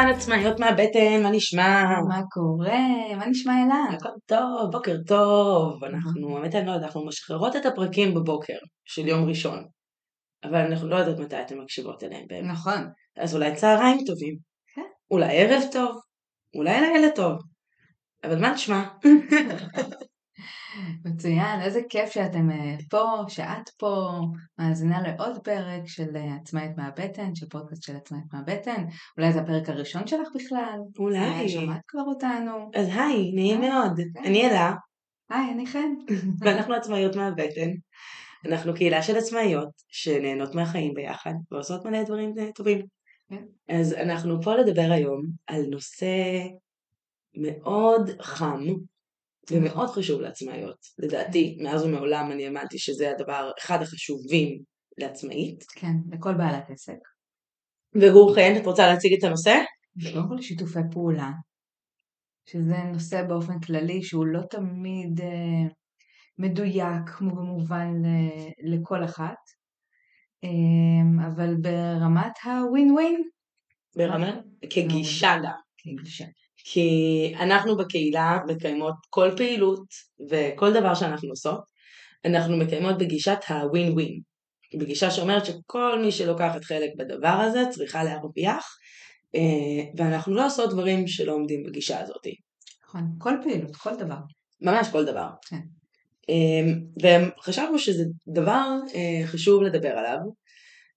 אהלן, עצמאיות מהבטן, מה נשמע? מה קורה? מה נשמע אלה? הכל טוב, בוקר טוב. אנחנו, האמת אני לא יודעת, אנחנו משחררות את הפרקים בבוקר של יום ראשון. אבל אנחנו לא יודעות מתי אתן מקשיבות אליהם באמת. נכון. אז אולי צהריים טובים. כן. אולי ערב טוב. אולי לילה טוב. אבל מה נשמע? מצוין, איזה כיף שאתם אה, פה, שאת פה, מאזינה לעוד פרק של אה, עצמאית מהבטן, של פודקאסט של עצמאית מהבטן. אולי זה הפרק הראשון שלך בכלל? אולי. שמעת כבר אותנו? אז היי, נעים אה, מאוד. כן. אני אלה, היי, אני חן. ואנחנו עצמאיות מהבטן. אנחנו קהילה של עצמאיות שנהנות מהחיים ביחד ועושות מלא דברים אה, טובים. כן. אז אנחנו פה לדבר היום על נושא מאוד חם ומאוד חשוב לעצמאיות. לדעתי, מאז ומעולם אני האמנתי שזה הדבר, אחד החשובים לעצמאית. כן, לכל בעלת עסק. והוא חן, את רוצה להציג את הנושא? קודם כל שיתופי פעולה, שזה נושא באופן כללי שהוא לא תמיד אה, מדויק ומובן ל- לכל אחת, אה, אבל ברמת הווין ווין, ברמה? כגישה לה. כגישה. כי אנחנו בקהילה מקיימות כל פעילות וכל דבר שאנחנו עושות, אנחנו מקיימות בגישת הווין ווין. בגישה שאומרת שכל מי שלוקחת חלק בדבר הזה צריכה להרוויח, אה, ואנחנו לא עושות דברים שלא עומדים בגישה הזאת. נכון, כל פעילות, כל דבר. ממש כל דבר. כן. אה, וחשבנו שזה דבר אה, חשוב לדבר עליו,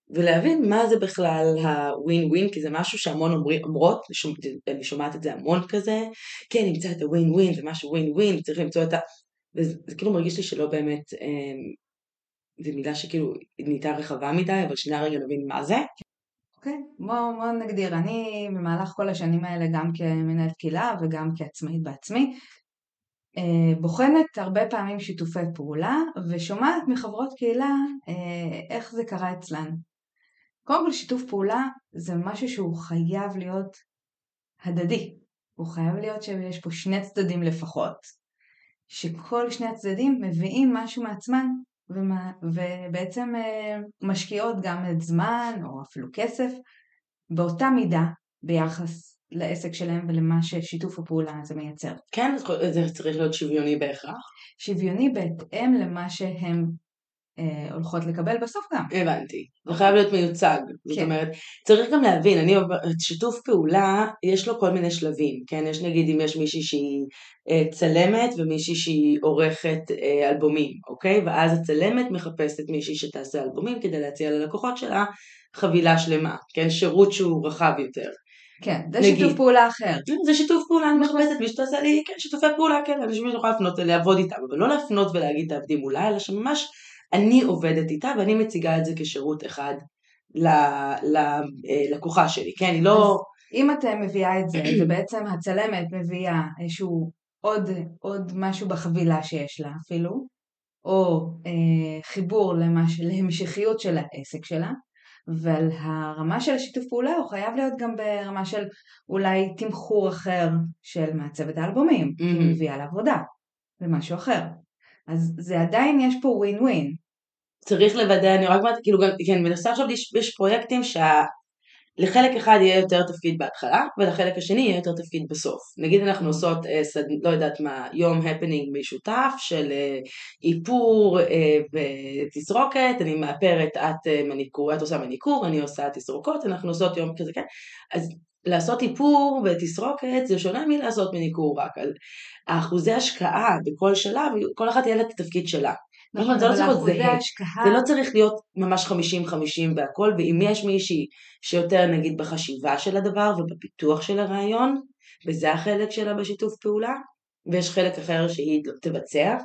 ולהבין מה זה בכלל הווין ווין, כי זה משהו שהמון אומרים, אומרות, אני שומע- אני שומעת את זה המון כזה, כן נמצא את הווין ווין, זה משהו ווין ווין, צריך למצוא את ה... וזה זה כאילו מרגיש לי שלא באמת, אה, זו מילה שכאילו נהייתה רחבה מדי, אבל שנייה רגע נבין מה זה. אוקיי, בואו בוא נגדיר, אני במהלך כל השנים האלה גם כמנהלת קהילה וגם כעצמאית בעצמי, אה, בוחנת הרבה פעמים שיתופי פעולה ושומעת מחברות קהילה אה, איך זה קרה אצלן. קודם כל שיתוף פעולה זה משהו שהוא חייב להיות הדדי, הוא חייב להיות שיש פה שני צדדים לפחות, שכל שני הצדדים מביאים משהו מעצמם ומה, ובעצם אה, משקיעות גם את זמן או אפילו כסף באותה מידה ביחס לעסק שלהם ולמה ששיתוף הפעולה הזה מייצר. כן, זה צריך להיות שוויוני בהכרח. שוויוני בהתאם למה אה, הולכות לקבל בסוף גם. הבנתי. זה חייב להיות מיוצג. זאת כן. אומרת, צריך גם להבין, אני עוברת, שיתוף פעולה, יש לו כל מיני שלבים, כן? יש נגיד אם יש מישהי שהיא אה, צלמת ומישהי שהיא עורכת אה, אלבומים, אוקיי? ואז הצלמת מחפשת מישהי שתעשה אלבומים כדי להציע ללקוחות שלה חבילה שלמה, כן? שירות שהוא רחב יותר. כן, זה נגיד. שיתוף פעולה אחר. זה שיתוף פעולה, אני מחפשת מישהו שתעשה לי, כן, שיתופי פעולה, כן, אנשים שאני יכולה לפנות, לעבוד איתם, אבל לא להפנות ולהגיד תעבדי מולה, אלא שממש אני עובדת איתה ואני מציגה את זה כשירות אחד ללקוחה שלי, כן, היא לא... אם את אה, מביאה את זה, ובעצם הצלמת מביאה איזשהו עוד, עוד משהו בחבילה שיש לה אפילו, או אה, חיבור למש, להמשכיות של העסק שלה, ועל הרמה של השיתוף פעולה הוא חייב להיות גם ברמה של אולי תמחור אחר של מעצבת האלבומים, כי היא. מביאה לעבודה, ומשהו אחר. אז זה עדיין יש פה ווין ווין. צריך לוודא, אני רק אומרת, כאילו גם, כן, מנסה עכשיו, יש, יש פרויקטים שלחלק אחד יהיה יותר תפקיד בהתחלה, ולחלק השני יהיה יותר תפקיד בסוף. נגיד אנחנו עושות, אה, סד, לא יודעת מה, יום הפנינג משותף של אה, איפור אה, ותסרוקת, אני מאפרת, את אה, מניקור, את עושה מניקור, אני עושה תסרוקות, אנחנו עושות יום כזה, כן? אז לעשות איפור ותסרוקת זה שונה מלעשות מניקור רק על האחוזי השקעה בכל שלב, כל אחת יהיה לה את התפקיד שלה. נכון, זה לא צריך להיות זהה. זה לא צריך להיות ממש 50-50 בהכל, ואם יש מישהי שיותר נגיד בחשיבה של הדבר ובפיתוח של הרעיון, וזה החלק שלה בשיתוף פעולה, ויש חלק אחר שהיא תבצע,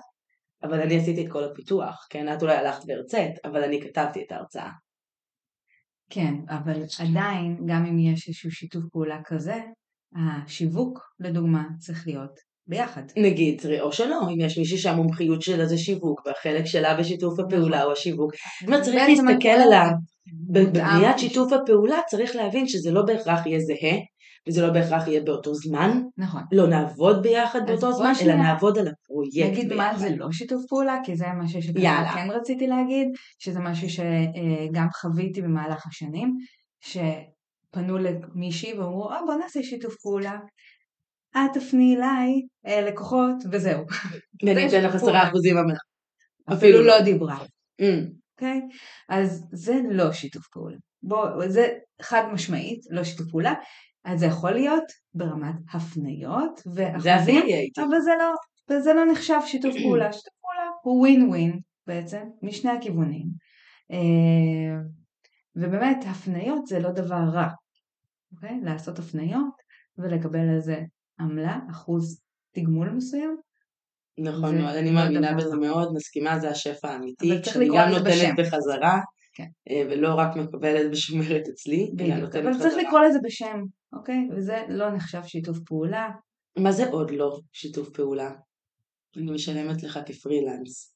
אבל אני עשיתי את כל הפיתוח, כן? את אולי הלכת והרצית, אבל אני כתבתי את ההרצאה. כן, אבל עדיין, גם אם יש איזשהו שיתוף פעולה כזה, השיווק, לדוגמה, צריך להיות ביחד. נגיד, או שלא, אם יש מישהי שהמומחיות שלה זה שיווק, והחלק שלה בשיתוף הפעולה הוא השיווק. זאת אומרת, צריך להסתכל על ה... בבניית שיתוף הפעולה צריך להבין שזה לא בהכרח יהיה זהה, וזה לא בהכרח יהיה באותו זמן, נכון. לא נעבוד ביחד באותו זמן, אלא נעבוד על הפרויקט נגיד ביחד. מה זה לא שיתוף פעולה, כי זה משהו שככה יאללה. כן רציתי להגיד, שזה משהו שגם חוויתי במהלך השנים, פנו למישהי ואמרו, אה, בוא נעשה שיתוף פעולה. את תפני אליי אה, לקוחות וזהו. ואני אתן לך עשרה. אחוזים עמלה. אפילו לא דיברה. Mm. אוקיי? אז זה לא שיתוף פעולה. בוא, זה חד משמעית לא שיתוף פעולה. אז זה יכול להיות ברמת הפניות ואחוזים. אבל זה לא, וזה לא נחשב שיתוף פעולה. שיתוף פעולה הוא ווין ווין בעצם, משני הכיוונים. אה, ובאמת, הפניות זה לא דבר רע. אוקיי? לעשות הפניות ולקבל על זה עמלה, אחוז תגמול מסוים. נכון מאוד, אני לא מאמינה בזה. מאוד, מסכימה, זה השפע האמיתי, אבל צריך שאני לקרוא גם. נותנת בחזרה, כן. אה, ולא רק מקבלת ושומרת אצלי, אלא נותנת אבל צריך. לקרוא לזה בשם, אוקיי? וזה לא נחשב שיתוף פעולה. מה זה עוד לא שיתוף פעולה? אני משלמת לך כפרילנס.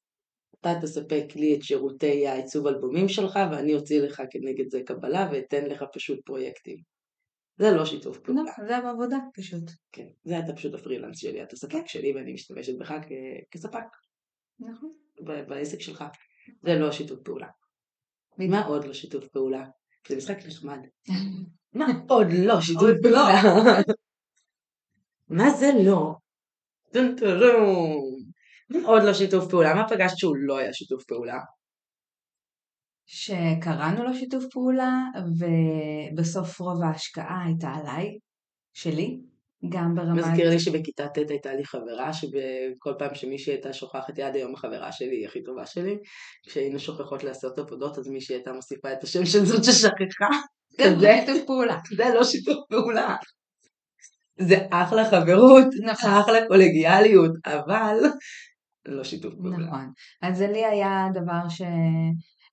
אתה תספק לי את שירותי העיצוב אלבומים שלך ואני אוציא לך כנגד זה קבלה ואתן לך פשוט פרויקטים. זה לא שיתוף לא, פעולה. זה בעבודה פשוט. כן, זה אתה פשוט הפרילנס שלי, אתה ספק שלי ואני משתמשת בך כ- כספק נכון. ב- בעסק שלך. זה לא שיתוף פעולה. מה עוד לא שיתוף פעולה? זה משחק נחמד. מה עוד לא שיתוף לא. פעולה? מה זה לא? מה עוד לא שיתוף פעולה? מה פגשת שהוא לא היה שיתוף פעולה? שקראנו לו שיתוף פעולה, ובסוף רוב ההשקעה הייתה עליי, שלי, גם ברמת... מזכיר לי שבכיתה ט' הייתה לי חברה שבכל פעם שמישהי הייתה שוכחת, היא עד היום החברה שלי, היא הכי טובה שלי, כשהיינו שוכחות לעשות עבודות אז מישהי הייתה מוסיפה את השם של זאת ששכחה. כן, כזה. שיתוף פעולה. זה לא שיתוף פעולה. זה אחלה חברות, נכון. אחלה קולגיאליות, אבל לא שיתוף פעולה. נכון. אז זה לי היה דבר ש...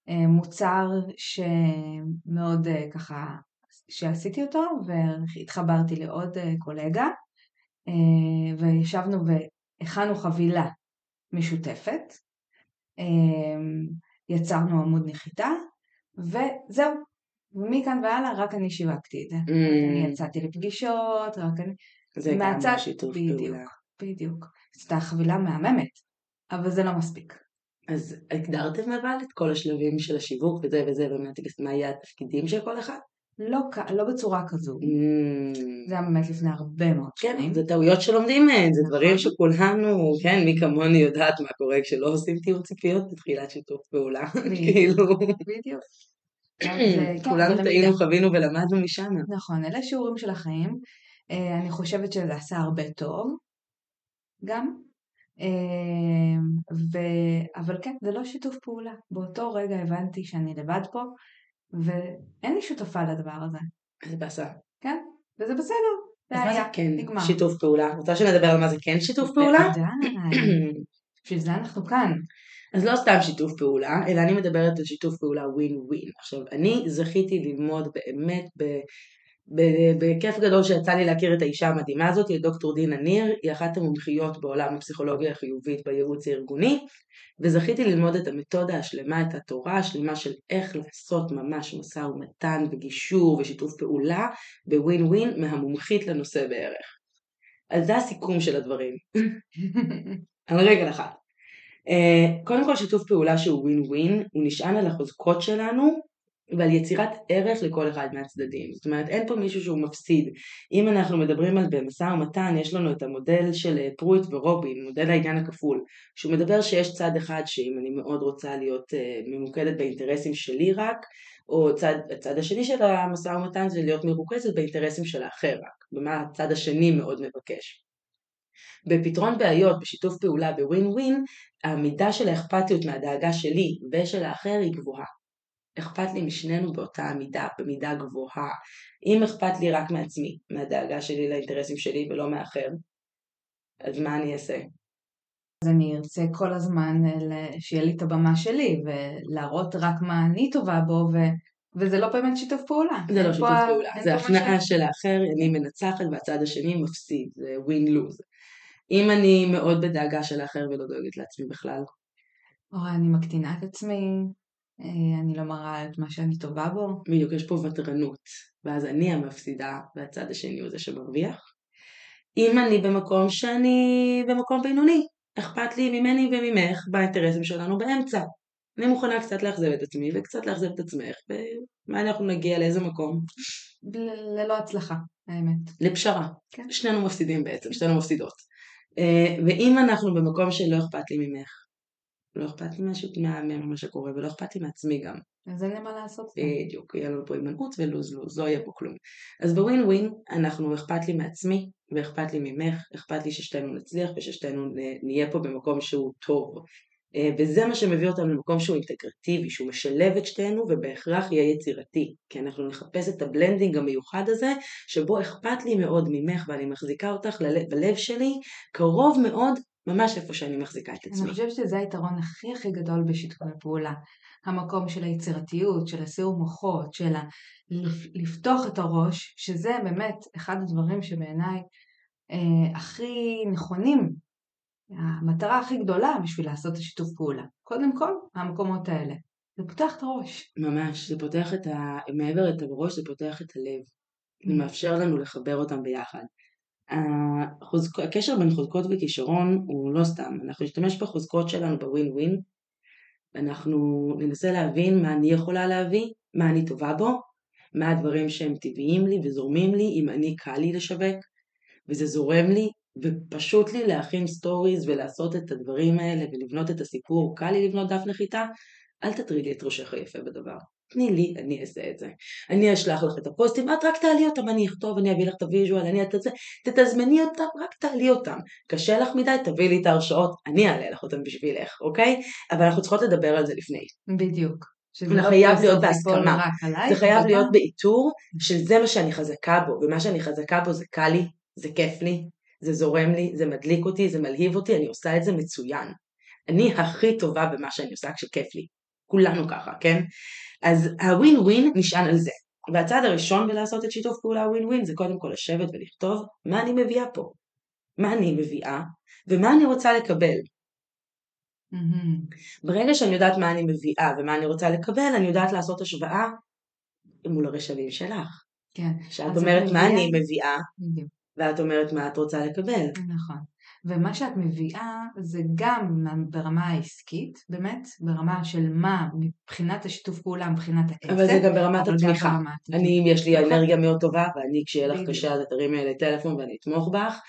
אה, מוצר שמאוד אה, ככה, שעשיתי אותו והתחברתי לעוד אה, קולגה וישבנו והכנו חבילה משותפת, יצרנו עמוד נחיתה וזהו. ומכאן והלאה רק אני שיווקתי את זה. רק אני Mm, יצאתי לפגישות, רק אני... זה גם מהצד, שיתוף בדיוק. פעולה. בדיוק. זאת החבילה מהממת, אבל זה לא מספיק. אז הגדרתם אבל את כל השלבים של השיווק וזה וזה ומה מה יהיה התפקידים של כל אחד? לא, לא בצורה כזו. Mm, זה היה באמת לפני הרבה מאוד כן, שנים. זה טעויות שלומדים מהן, זה נכון. דברים שכולנו, כן, מי כמוני יודעת מה קורה כשלא עושים תיאור ציפיות בתחילת שיתוף פעולה, כאילו, בדיוק. אה, כן, כולנו זה טעינו. חווינו ולמדנו משם. נכון, אלה שיעורים של החיים. אה, אני חושבת שזה עשה הרבה טוב, גם. אה, ו... אבל כן, זה לא שיתוף פעולה. באותו רגע הבנתי שאני לבד פה, ואין לי שותפה לדבר הזה, איזה באסה. כן? וזה בסדר. זה אז מה זה כן נגמר. שיתוף פעולה? רוצה שנדבר על מה זה כן שיתוף פעולה? בוודאי. בשביל זה אנחנו כאן. אז לא סתם שיתוף פעולה, אלא אני מדברת על שיתוף פעולה ווין ווין. עכשיו, אני זכיתי ללמוד באמת בכיף גדול שיצא לי להכיר את האישה המדהימה הזאת, את דוקטור דינה ניר, היא אחת המומחיות בעולם הפסיכולוגיה החיובית בייעוץ הארגוני, וזכיתי ללמוד את המתודה השלמה, את התורה השלמה של איך לעשות ממש משא ומתן וגישור ושיתוף פעולה בווין ווין מהמומחית לנושא בערך. אז זה הסיכום של הדברים. על רגל אחת. Uh, קודם כל שיתוף פעולה שהוא ווין ווין, הוא נשען על החוזקות שלנו ועל יצירת ערך לכל אחד מהצדדים. זאת אומרת, אין פה מישהו שהוא מפסיד. אם אנחנו מדברים על במשא ומתן, יש לנו את המודל של אה, פרויט ורובין, מודל העניין הכפול, שהוא מדבר שיש צד אחד שאם אני מאוד רוצה להיות uh, ממוקדת באינטרסים שלי רק, או צד, הצד השני של המשא ומתן זה להיות מרוכזת באינטרסים של האחר רק, במה הצד השני מאוד מבקש. בפתרון בעיות, בשיתוף פעולה, בווין ווין, המידה של האכפתיות מהדאגה שלי ושל האחר היא גבוהה. אכפת לי משנינו באותה המידה, במידה גבוהה. אם אכפת לי רק מעצמי, מהדאגה שלי לאינטרסים שלי ולא מאחר, אז מה אני אעשה? אז אני ארצה כל הזמן אה, שיהיה לי את הבמה שלי, ולהראות רק מה אני טובה בו, ו... וזה לא באמת שיתוף פעולה. זה לא שיתוף פעולה, זה הכנעה של האחר, אני מנצחת והצד השני מפסיד, זה ווין לוז. אם אני מאוד בדאגה של האחר ולא דואגת לעצמי בכלל, או אני מקטינה את עצמי, אני לא מראה את מה שאני טובה בו. בדיוק יש פה ותרנות, ואז אני המפסידה והצד השני הוא זה שמרוויח. אם אני במקום שאני במקום בינוני, אכפת לי ממני וממך באינטרסים שלנו באמצע. אני מוכנה קצת לאכזב את עצמי וקצת לאכזב את עצמך, ומה אנחנו נגיע לאיזה מקום? ל- ללא הצלחה, האמת. לפשרה. כן. שנינו מפסידים בעצם, שנינו מפסידות. אה, ואם אנחנו במקום שלא אכפת לי ממך, לא אכפת לי מה- שקורה, ולא אכפת לי מעצמי גם. אז אין לי מה לעשות. בדיוק, יהיה לנו פה הימנעות ו lose lose, לא יהיה פה כלום. אז בווין ווין, אנחנו אכפת לי מעצמי, ואכפת לי ממך, אכפת לי ששתינו נצליח וששתינו נהיה פה במקום שהוא טוב. אה, וזה מה שמביא אותנו למקום שהוא אינטגרטיבי, שהוא משלב את שתינו ובהכרח יהיה יצירתי. כי אנחנו נחפש את ה blending המיוחד הזה, שבו אכפת לי מאוד ממך ואני מחזיקה אותך בלב שלי, קרוב מאוד ממש איפה שאני מחזיקה את עצמי. אני חושבת שזה היתרון הכי הכי גדול בשיתופי פעולה. המקום של היצירתיות, של הסיעור מוחות, של ה... לפ- לפתוח את הראש, שזה באמת אחד הדברים שבעיניי אה, הכי נכונים, המטרה הכי גדולה בשביל לעשות את השיתוף פעולה. קודם כל, המקומות האלה. זה פותח את הראש. ממש, זה פותח את ה... מעבר את הראש, זה פותח את הלב. זה מאפשר לנו לחבר אותם ביחד. החוזק... הקשר בין חוזקות וכישרון הוא לא סתם, אנחנו נשתמש בחוזקות שלנו בווין ווין, אנחנו ננסה להבין מה אני יכולה להביא, מה אני טובה בו, מה הדברים שהם טבעיים לי וזורמים לי, אם אני קל לי לשווק, וזה זורם לי, ופשוט לי להכין stories ולעשות את הדברים האלה ולבנות את הסיפור, קל לי לבנות דף נחיתה, אל תטרידי את ראשך היפה בדבר. תני לי, אני אעשה את זה. אני אשלח לך את הפוסטים, את רק תעלי אותם, אני אכתוב, אני אביא לך את ה visual, אני את זה, תתזמני אותם, רק תעלי אותם. קשה לך מדי, תביאי לי את ההרשאות, אני אעלה לך אותם בשבילך, אוקיי? אבל אנחנו צריכות לדבר על זה לפני. בדיוק. שזה זה לא חייב להיות בהסכמה. זה חייב להיות באיתור של זה מה שאני חזקה בו, ומה שאני חזקה בו זה קל לי, זה כיף לי, זה זורם לי, זה מדליק אותי, זה מלהיב אותי, אני עושה את זה מצוין. אני הכי טובה במה שאני עושה כשכיף לי. כולנו ככה, כן? אז הווין ווין נשען על זה. והצעד הראשון בלעשות את שיתוף פעולה ווין ווין זה קודם כל לשבת ולכתוב מה אני מביאה פה. מה אני מביאה ומה אני רוצה לקבל. מהמם. ברגע שאני יודעת מה אני מביאה ומה אני רוצה לקבל, אני יודעת לעשות השוואה מול הרשמים שלך. כן, שאת אומרת מה מביאה- אני מביאה. ואת אומרת מה את רוצה לקבל. נכון. ומה שאת מביאה זה גם ברמה העסקית, באמת, ברמה של מה מבחינת השיתוף פעולה, מבחינת העסק, אבל זה גם ברמת התמיכה. אני, אם יש לי נכון. אנרגיה מאוד טובה, ואני כשיהיה לך. קשה אז תרימי אלי טלפון ואני אתמוך בך,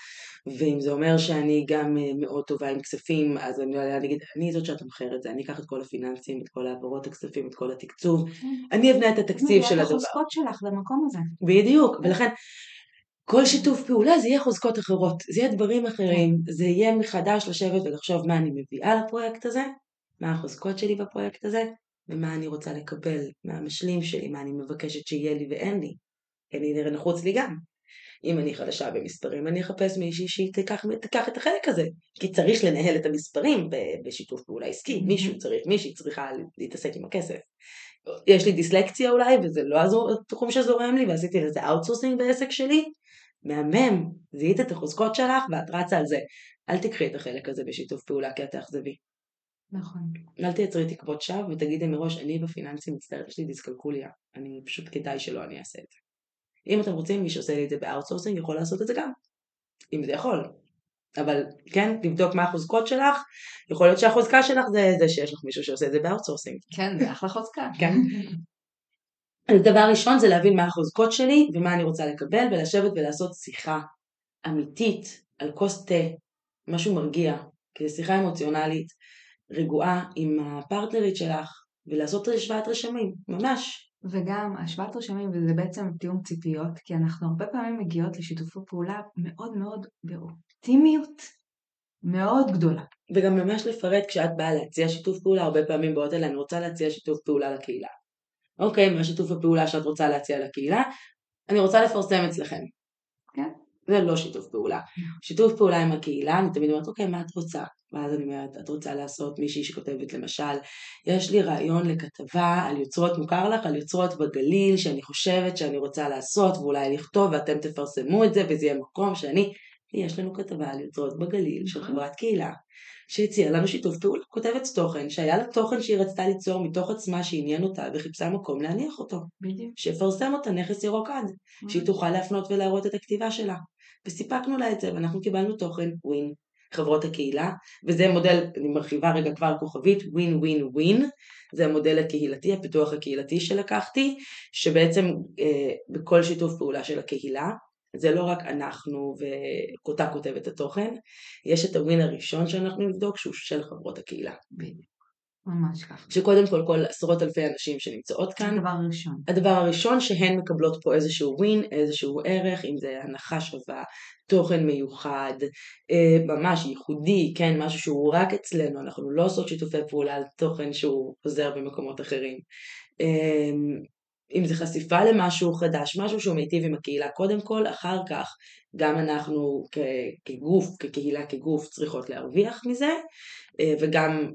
ואם זה אומר שאני גם אה, מאוד טובה עם כספים, אז אני אני אגיד, אני זאת שאת מוכרת את זה, אני אקח את כל הפיננסים, את כל העברות הכספים, את כל התקצוב, אני אבנה את התקציב של מביאה את הדבר. החוזקות שלך למקום הזה. בדיוק, ולכן כל שיתוף פעולה זה יהיה חוזקות אחרות, זה יהיה דברים אחרים, זה יהיה מחדש לשבת ולחשוב מה אני מביאה לפרויקט הזה, מה החוזקות שלי בפרויקט הזה, ומה אני רוצה לקבל, מה המשלים שלי, מה אני מבקשת שיהיה לי ואין לי. אין לי נראה נחוץ לי גם. אם אני חדשה במספרים, אני אחפש מישהי שהיא תיקח, תיקח את החלק הזה. כי צריך לנהל את המספרים בשיתוף פעולה עסקי, Mhm. מישהו צריך, מישהי צריכה להתעסק עם הכסף. יש לי דיסלקציה אולי, וזה לא התחום שזורם לי, ועשיתי לזה outsourcing בעסק שלי, מהמם, זיהית את החוזקות שלך ואת רצה על זה. אל תקחי את החלק הזה בשיתוף פעולה כי את תאכזבי. נכון. אל תייצרי תקוות שווא ותגידי מראש, אני בפיננסים מצטערת, יש לי דיסקלקוליה, אני פשוט כדאי שלא אני אעשה את זה. אם אתם רוצים, מי שעושה לי את זה ב outsourcing יכול לעשות את זה גם, אם זה יכול. אבל כן, לבדוק מה החוזקות שלך, יכול להיות שהחוזקה שלך זה זה שיש לך מישהו שעושה את זה ב outsourcing. כן, זה אחלה חוזקה. כן. דבר ראשון זה להבין מה החוזקות שלי ומה אני רוצה לקבל ולשבת ולעשות שיחה אמיתית על כוס תה, משהו מרגיע, כדי שיחה אמוציונלית, רגועה עם הפרטנרית שלך ולעשות השוואת רשמים, ממש. וגם השוואת רשמים, וזה בעצם תיאום ציפיות, כי אנחנו הרבה פעמים מגיעות לשיתופי פעולה מאוד מאוד באופטימיות מאוד גדולה. וגם ממש לפרט כשאת באה להציע שיתוף פעולה, הרבה פעמים באות אליי, אני רוצה להציע שיתוף פעולה לקהילה. אוקיי, מה שיתוף הפעולה שאת רוצה להציע לקהילה? אני רוצה לפרסם אצלכם. כן. זה לא שיתוף פעולה. שיתוף פעולה עם הקהילה, אני תמיד אומרת, אוקיי, מה את רוצה? ואז אני אומרת, את רוצה לעשות מישהי שכותבת למשל, יש לי רעיון לכתבה על יוצרות, מוכר לך? על יוצרות בגליל, שאני חושבת שאני רוצה לעשות, ואולי לכתוב, ואתם תפרסמו את זה, וזה יהיה מקום שאני, יש לנו כתבה על יוצרות בגליל של נכון. חברת קהילה, שהציעה לנו שיתוף פעולה, כותבת תוכן, שהיה לה תוכן שהיא רצתה ליצור מתוך עצמה שעניין אותה, וחיפשה מקום להניח אותו. בדיוק. שיפרסם אותה נכס ירוק עד, שהיא תוכל להפנות ולהראות את הכתיבה שלה. וסיפקנו לה את זה, ואנחנו קיבלנו תוכן ווין. חברות הקהילה, וזה מודל, אני מרחיבה רגע כבר כוכבית, ווין ווין ווין, זה המודל הקהילתי, הפיתוח הקהילתי שלקחתי, שבעצם אה, בכל שיתוף פעולה של הקהילה, זה לא רק אנחנו ואותה כותבת התוכן, יש את הווין הראשון שאנחנו נבדוק שהוא של חברות הקהילה. בדיוק. ממש ככה. שקודם כל כל עשרות אלפי אנשים שנמצאות כאן, הדבר הראשון. הדבר הראשון שהן מקבלות פה איזשהו ווין, איזשהו ערך, אם זה הנחה שווה, תוכן מיוחד, אה, ממש ייחודי, כן, משהו שהוא רק אצלנו, אנחנו לא עושות שיתופי פעולה על תוכן שהוא חוזר במקומות אחרים. אה, אם זה חשיפה למשהו חדש, משהו שהוא מיטיב עם הקהילה קודם כל, אחר כך גם אנחנו כגוף, כקהילה, כגוף, צריכות להרוויח מזה, אה, וגם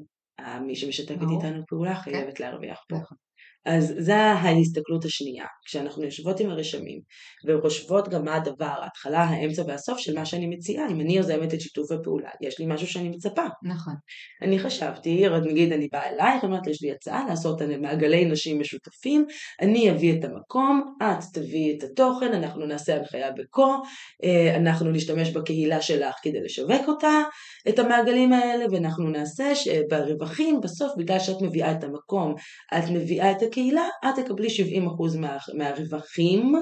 מי שמשתפת איתנו פעולה כן. חייבת להרוויח פה. אז זו ההסתכלות השנייה, כשאנחנו יושבות עם הרשמים וחושבות גם מה הדבר, ההתחלה, האמצע והסוף של מה שאני מציעה, אם אני יוזמת את שיתוף הפעולה, יש לי משהו שאני מצפה. נכון. אני חשבתי, נגיד אני באה אלייך, אמרת יש לי הצעה לעשות מעגלי נשים משותפים, אני אביא את המקום, את תביאי את התוכן, אנחנו נעשה הנחיה בקו, אה, אנחנו נשתמש בקהילה שלך כדי לשווק אותה, את המעגלים האלה, ואנחנו נעשה שברווחים בסוף, בגלל שאת מביאה את המקום, את מביאה את הקהילה, את תקבלי 70% מה, מהרווחים,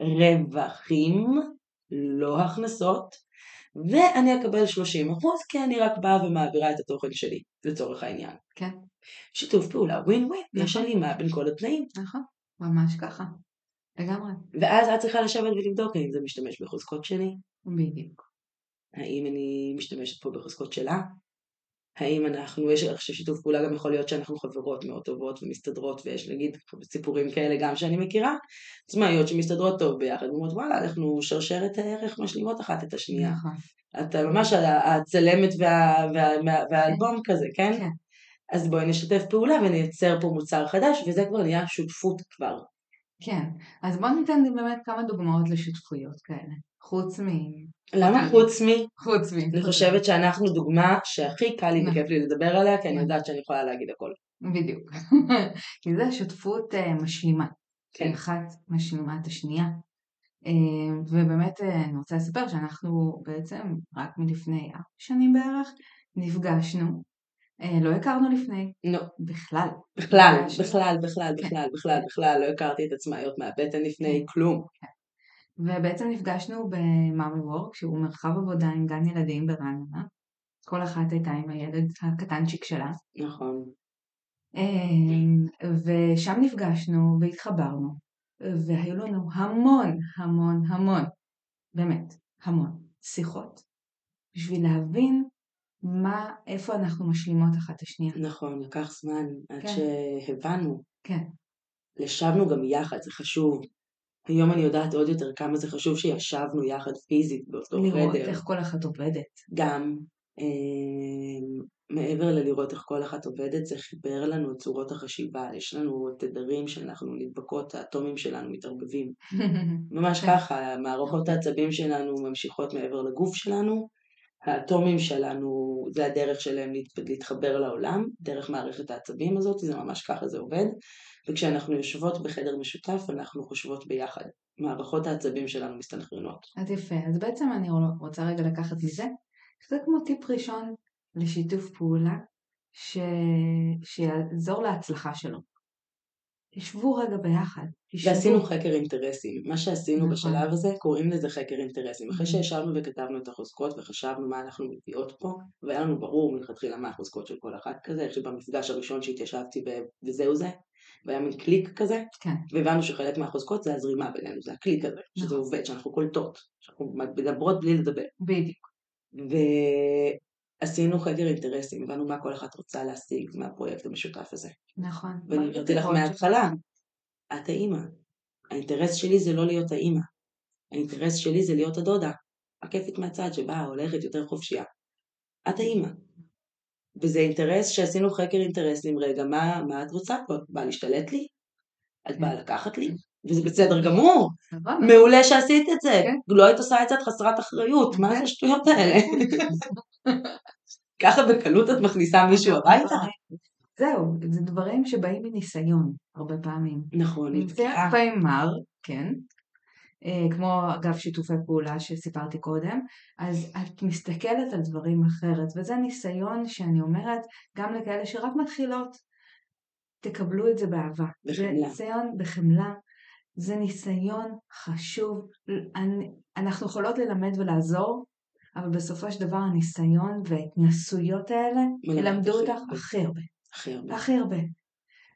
רווחים, לא הכנסות, ואני אקבל 30% כי אני רק באה ומעבירה את התוכן שלי, לצורך העניין. כן. שיתוף פעולה ווין ווין, נכון. יש הלימה בין כל התנאים. נכון, ממש ככה. לגמרי. ואז את צריכה לשבת ולבדוק האם זה משתמש בחוזקות שלי. בדיוק. האם אני משתמשת פה בחוזקות שלה? האם אנחנו, יש עכשיו שיתוף פעולה גם יכול להיות שאנחנו חברות מאוד טובות ומסתדרות ויש נגיד סיפורים כאלה גם שאני מכירה, עצמאיות שמסתדרות טוב ביחד ואומרות וואלה אנחנו שרשרת הערך משלימות אחת את השנייה. נכון. אתה ממש הצלמת וה, וה, וה, והאלבום כזה, כן? כן. אז בואי נשתף פעולה ונייצר פה מוצר חדש וזה כבר נהיה שותפות כבר. כן, אז בואו ניתן באמת כמה דוגמאות לשותפויות כאלה. חוץ מ... למה חוץ מ? חוץ מ... אני חושבת שאנחנו דוגמה שהכי קל לי וכיף לי לדבר עליה, כי אני יודעת שאני יכולה להגיד הכל. בדיוק. כי זו שותפות אה, משלימה. כן. אחת משלימה את השנייה. אה, ובאמת אה, אני רוצה לספר שאנחנו בעצם רק מלפני ארבע שנים בערך נפגשנו. לא הכרנו לפני. לא. בכלל. בכלל, בכלל, בכלל, בכלל, בכלל, בכלל, לא הכרתי את עצמאיות מהבטן לפני כן. כלום. ובעצם נפגשנו במאמי וורק, שהוא מרחב עבודה עם גן ילדים ברעננה. כל אחת הייתה עם הילד הקטנצ'יק שלה. נכון. אמ, ושם נפגשנו והתחברנו, והיו לנו המון המון המון, באמת, המון, שיחות, בשביל להבין מה, איפה אנחנו משלימות אחת את השנייה. נכון, לקח זמן עד כן. שהבנו. כן. ישבנו גם יחד, זה חשוב. היום אני יודעת עוד יותר כמה זה חשוב שישבנו יחד פיזית באותו לראות חדר. לראות איך כל אחת עובדת. גם, אה, מעבר ללראות איך כל אחת עובדת, זה חיבר לנו את צורות החשיבה. יש לנו תדרים שאנחנו נדבקות, האטומים שלנו מתערבבים. ממש ככה, מערכות העצבים שלנו ממשיכות מעבר לגוף שלנו. האטומים שלנו, זה הדרך שלהם להתחבר לעולם, דרך מערכת העצבים הזאת, זה ממש ככה זה עובד. וכשאנחנו יושבות בחדר משותף אנחנו חושבות ביחד. מערכות העצבים שלנו מסתנכרנות. אז יפה, אז בעצם אני רוצה רגע לקחת מזה, שזה כמו טיפ ראשון לשיתוף פעולה ש... שיעזור להצלחה שלו. תשבו רגע ביחד. תשבו. ועשינו חקר אינטרסים. מה שעשינו נכון. בשלב הזה, קוראים לזה חקר אינטרסים. אחרי שישבנו וכתבנו את החוזקות וחשבנו מה אנחנו מביאות פה, והיה לנו ברור מלכתחילה מה החוזקות של כל אחת כזה, שבמפגש הראשון שהתיישבתי וזהו זה, והיה מין קליק כזה, כן. והבנו שחלק מהחוזקות זה הזרימה בינינו, זה הקליק הזה, שזה נכון. עובד, שאנחנו קולטות, שאנחנו מדברות בלי לדבר. בדיוק. ועשינו חקר אינטרסים, הבנו מה כל אחת רוצה להשיג מהפרויקט המשותף הזה. נכון. ואני אמרתי לך מההתחלה, את האימא. האינטרס שלי זה לא להיות האימא. האינטרס שלי זה להיות הדודה, הכיפית מהצד שבאה, הולכת יותר חופשייה. את האימא. וזה אינטרס שעשינו חקר אינטרסים, רגע, מה, מה את רוצה פה? את באה להשתלט לי? את באה כן. לקחת לי? וזה בסדר גמור, מעולה שעשית את זה, כן. לא היית עושה את זה, את חסרת אחריות, מה זה השטויות האלה? ככה בקלות את מכניסה מישהו הביתה? זהו, זה דברים שבאים מניסיון, הרבה פעמים. נכון. זה פעמים מר, כן, אה, כמו אגב שיתופי פעולה שסיפרתי קודם, אז את מסתכלת על דברים אחרת, וזה ניסיון שאני אומרת גם לכאלה שרק מתחילות, תקבלו את זה באהבה. זה בחמלה. ניסיון בחמלה, זה ניסיון חשוב, אנחנו יכולות ללמד ולעזור, אבל בסופו של דבר הניסיון וההתנסויות האלה ילמדו אותך. הכי הרבה. הכי הרבה. הכי הרבה.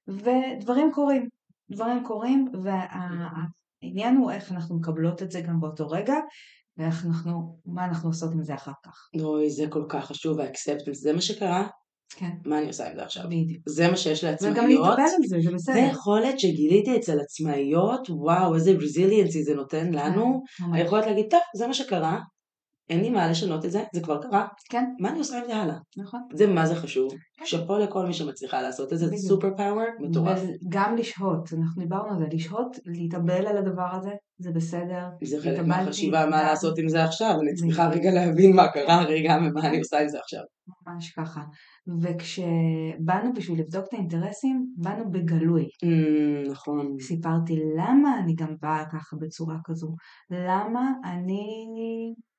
ודברים קורים, דברים קורים, והעניין הוא איך אנחנו מקבלות את זה גם באותו רגע, ואיך אנחנו, מה אנחנו עושות עם זה אחר כך. אוי, זה כל כך חשוב, האקספטנס, זה מה שקרה, כן, מה אני עושה עם זה עכשיו? בדיוק. זה מה שיש וגם לעצמאיות. להתאבל על זה, זה זה בסדר. יכולת שגיליתי אצל עצמאיות, וואו, איזה רזיליאנסי זה נותן לנו. ממש. היכולת להגיד, טוב, זה מה שקרה, אין לי מה לשנות את זה, זה כבר קרה, כן, מה אני עושה עם זה הלאה? נכון. זה מה זה חשוב. כן. שאפו לכל מי שמצליחה לעשות את זה, זה. סופר פאוור מטורף. וגם לשהות, אנחנו דיברנו על זה, לשהות, להתאבל על הדבר הזה, זה בסדר. זה חלק מהחשיבה מה גם- לעשות עם זה עכשיו, אני צריכה. רגע להבין מה קרה רגע ומה אני עושה עם זה עכשיו. ממש ככה. וכשבאנו בשביל לבדוק את האינטרסים, באנו בגלוי. אמ, נכון. סיפרתי למה אני גם באה ככה בצורה כזו. למה אני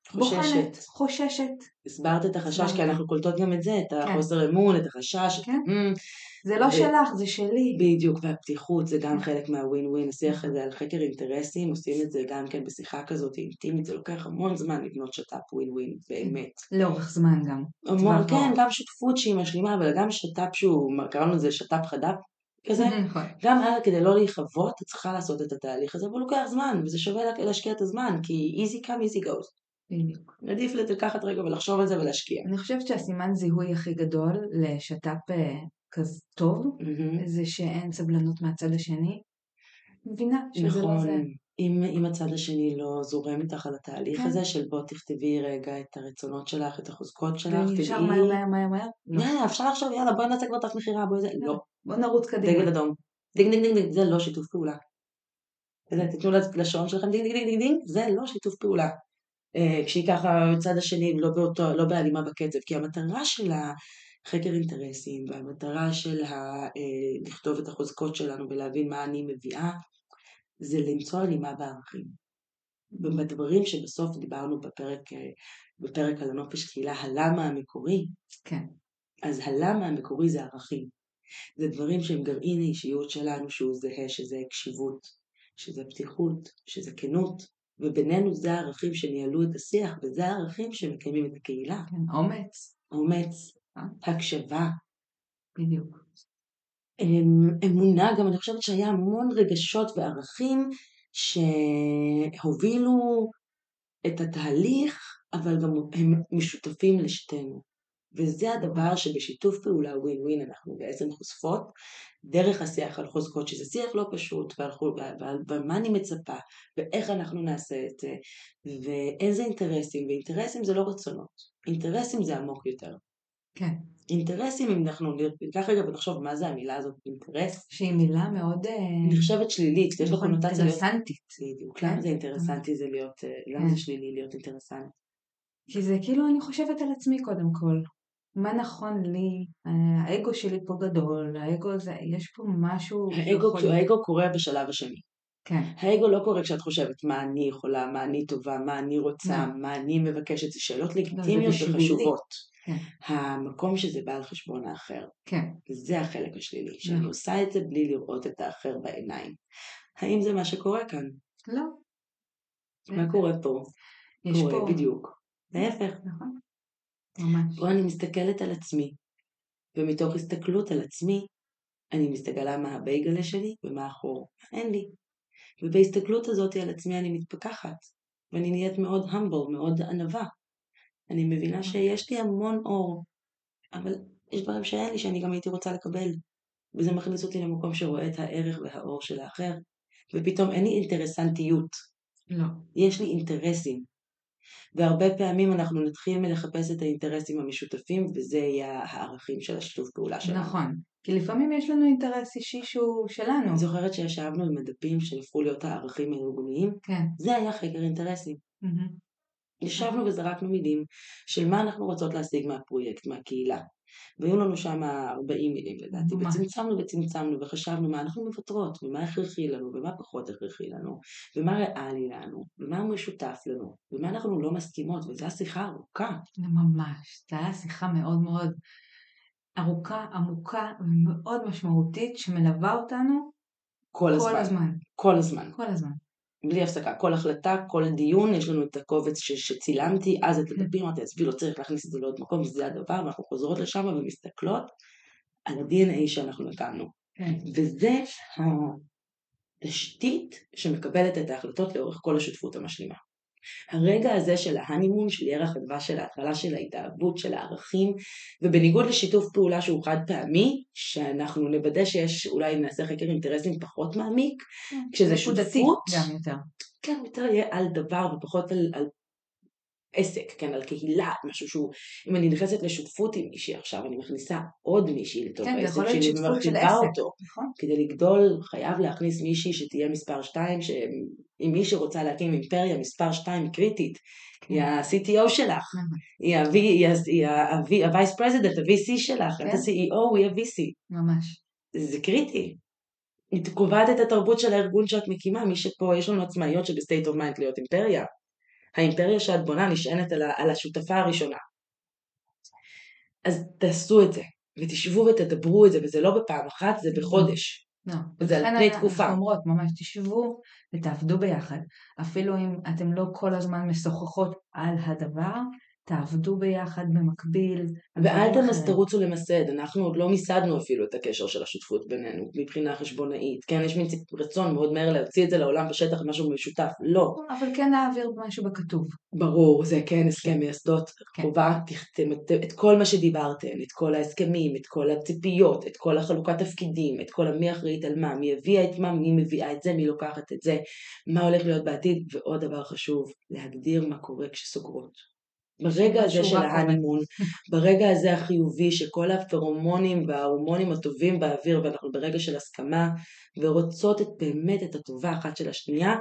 חוששת. בוחנת, חוששת. הסברת את החשש. כי אנחנו קולטות גם את זה, את כן. החוסר אמון, את החשש. כן. אמ, זה לא ו- שלך, זה שלי. בדיוק, והפתיחות זה גם כן. חלק מהווין ווין, השיח נכון. הזה על חקר אינטרסים, עושים את זה גם כן בשיחה כזאת אינטימית, זה לוקח המון זמן לבנות שת"פ ווין ווין, באמת. לאורך זמן גם. המון, כן. גם שותפות שהיא משלימה, אבל גם שת"פ שהוא, קראנו לזה שת"פ חד"פ כזה, נכון. גם הלאה כדי לא להיכבות, את צריכה לעשות את התהליך הזה, והוא לוקח זמן, וזה שווה לה- להשקיע את הזמן, כי easy come easy goes. בדיוק. עדיף לקחת רגע ולחשוב על זה ולהשקיע. אני חושבת שהסימן זיהוי הכי גדול לשת"פ אה, כזה טוב, מהמם. זה שאין סבלנות מהצד השני. מבינה שזה לא זה. נכון, אם, אם הצד השני לא זורם איתך על התהליך כן. הזה של בוא תכתבי רגע את הרצונות שלך, את החוזקות שלך, תדעי, מהר מהר מהר מהר? לא. יאללה, אפשר עכשיו, יאללה, בואי נעשה כבר דף מכירה, בואי זה, כן. לא, בוא נרוץ דגל קדימה. אדום, דינג דינג דינג דינג, זה לא שיתוף פעולה. תיתנו לשעון שלכם דינג דינג דינג דינג, זה לא שיתוף פעולה. אה, כשהיא ככה הצד השני לא באותו, לא בהלימה בקצב, כי המטרה של החקר אינטרסים והמטרה של ה, אה, לכתוב את החוזקות שלנו ולהבין מה אני מביאה, זה למצוא הלימה בערכים. ובדברים שבסוף דיברנו בפרק, אה, בפרק על הנופש תחילה, הלמה המקורי, כן. אז הלמה המקורי זה ערכים. זה דברים שהם גרעין האישיות שלנו שהוא זהה, שזה הקשיבות, שזה פתיחות, שזה כנות, ובינינו זה הערכים שניהלו את השיח, וזה הערכים שמקיימים את הקהילה. כן. אומץ. אומץ, אה? הקשבה, בדיוק. אמ, אמונה, גם אני חושבת שהיה המון רגשות וערכים שהובילו את התהליך, אבל גם הם משותפים לשתינו. וזה הדבר שבשיתוף פעולה ווין ווין אנחנו בעצם חושפות דרך השיח על חוזקות, שזה שיח לא פשוט, ועל, מה אני מצפה, ואיך אנחנו נעשה את זה, ואיזה אינטרסים, ואינטרסים זה לא רצונות, אינטרסים זה עמוק יותר. כן. אינטרסים, אם אנחנו ניקח רגע ונחשוב מה זה המילה הזאת, אינטרס, שהיא מילה מאוד אה, נחשבת שלילית, יש לה נכון, קונוטציה. אינטרסנטית. בדיוק, כן. למה זה אינטרסנטי זה להיות, אה, למה כן. זה שלילי להיות אינטרסנט? כי זה כאילו אני חושבת על עצמי קודם כל. מה נכון לי, אה, האגו שלי פה גדול, האגו זה, יש פה משהו האגו, שיכול- האגו קורה בשלב השני. כן, האגו לא קורה כשאת חושבת מה אני יכולה, מה אני טובה, מה אני רוצה, לא. מה אני מבקשת, זה שאלות לגיטימיות בשבילי. וחשובות. כן. המקום שזה בא על חשבון האחר, כן, זה החלק השלילי, שאני נכון. עושה את זה בלי לראות את האחר בעיניים. האם זה מה שקורה כאן? לא. מה קורה פה? יש קורה פה, בדיוק. להפך. נכון, ממש, פה אני מסתכלת על עצמי, ומתוך הסתכלות על עצמי, אני מסתכלה מה הבייגלה שלי ומה החור. אין לי. ובהסתכלות הזאת על עצמי אני מתפכחת, ואני נהיית מאוד המבל, מאוד ענווה. אני מבינה שיש לי המון אור, אבל יש דברים שאין לי שאני גם הייתי רוצה לקבל. וזה מכניס אותי למקום שרואה את הערך והאור של האחר, ופתאום אין לי אינטרסנטיות, לא, יש לי אינטרסים. והרבה פעמים אנחנו נתחיל מלחפש את האינטרסים המשותפים, וזה יהיה הערכים של השיתוף פעולה שלנו. נכון, כי לפעמים יש לנו אינטרס אישי שהוא שלנו, אני זוכרת שישבנו עם הדפים שהפכו להיות הערכים הארגוניים, כן, זה היה חקר אינטרסים. מהמם. ישבנו וזרקנו מילים של מה אנחנו רוצות להשיג מהפרויקט, מהקהילה. והיו לנו שם 40 מילים לדעתי. וצמצמנו וצמצמנו וחשבנו מה אנחנו מוותרות, ומה הכרחי לנו, ומה פחות הכרחי לנו, ומה ריאלי לנו, ומה משותף לנו, ומה אנחנו לא מסכימות, וזו השיחה ארוכה. ממש. זו הייתה שיחה מאוד מאוד ארוכה, עמוקה ומאוד משמעותית שמלווה אותנו כל הזמן. כל הזמן. כל הזמן. כל הזמן. בלי הפסקה, כל החלטה, כל דיון, יש לנו את הקובץ ש- שצילמתי, אז את הדפים, אמרתי, עזבי, לא צריך להכניס את זה לעוד מקום, זה הדבר, ואנחנו חוזרות לשם ומסתכלות על ה-DNA שאנחנו הקמנו. כן. וזה התשתית שמקבלת את ההחלטות לאורך כל השותפות המשלימה. הרגע הזה של ההנימון, של ירח הדבש, של ההתחלה של ההתאהבות, של הערכים, ובניגוד לשיתוף פעולה שהוא חד פעמי, שאנחנו נוודא שיש, אולי נעשה חקר אינטרסים פחות מעמיק, כשזה נקודתי שותפות, גם יותר. כן, יותר יהיה על דבר ופחות על, על עסק, כן, על קהילה, משהו שהוא, אם אני נכנסת לשותפות עם מישהי עכשיו, אני מכניסה עוד מישהי לתוך כן, העסק שלי ומרחיבה עסק. אותו. נכון. כדי לגדול חייב להכניס מישהי שתהיה מספר 2, שאם מי שרוצה להקים אימפריה מספר 2 קריטית, היא כן. ה-CTO שלך. היא היא היא ה-Vice President, ה-VC שלך, את כן. ה-CEO, היא ה-VC. ממש. זה קריטי. היא קובעת את התרבות של הארגון שאת מקימה, מי שפה, יש לנו עצמאיות שב state of mind להיות אימפריה. האימפריה שאת בונה נשענת על, על השותפה הראשונה. אז תעשו את זה, ותשבו ותדברו את זה, וזה לא בפעם אחת, זה בחודש. לא. זה על פני אנחנו תקופה. אומרות, ממש תשבו ותעבדו ביחד. אפילו אם אתם לא כל הזמן משוחחות על הדבר, תעבדו ביחד במקביל. ואל תמס אחרים. תרוצו למסד, אנחנו עוד לא מיסדנו אפילו את הקשר של השותפות בינינו, מבחינה חשבונאית. כן, יש מין רצון מאוד מהר להוציא את זה לעולם בשטח, משהו משותף. לא. אבל כן להעביר משהו בכתוב. ברור, זה כן הסכם מייסדות, כן. חובה, תחתם את, את כל מה שדיברתם, את כל ההסכמים, את כל הציפיות, את כל החלוקת תפקידים, את כל המי אחראית על מה, מי הביאה את מה, מי מביאה את זה, מי לוקחת את זה, מה הולך להיות בעתיד, ועוד דבר חשוב, להגדיר מה קורה כשסוגרות. ברגע הזה של. ההנימון, ברגע הזה החיובי שכל הפרומונים וההורמונים הטובים באוויר ואנחנו ברגע של הסכמה ורוצות את, באמת את הטובה אחת של השנייה,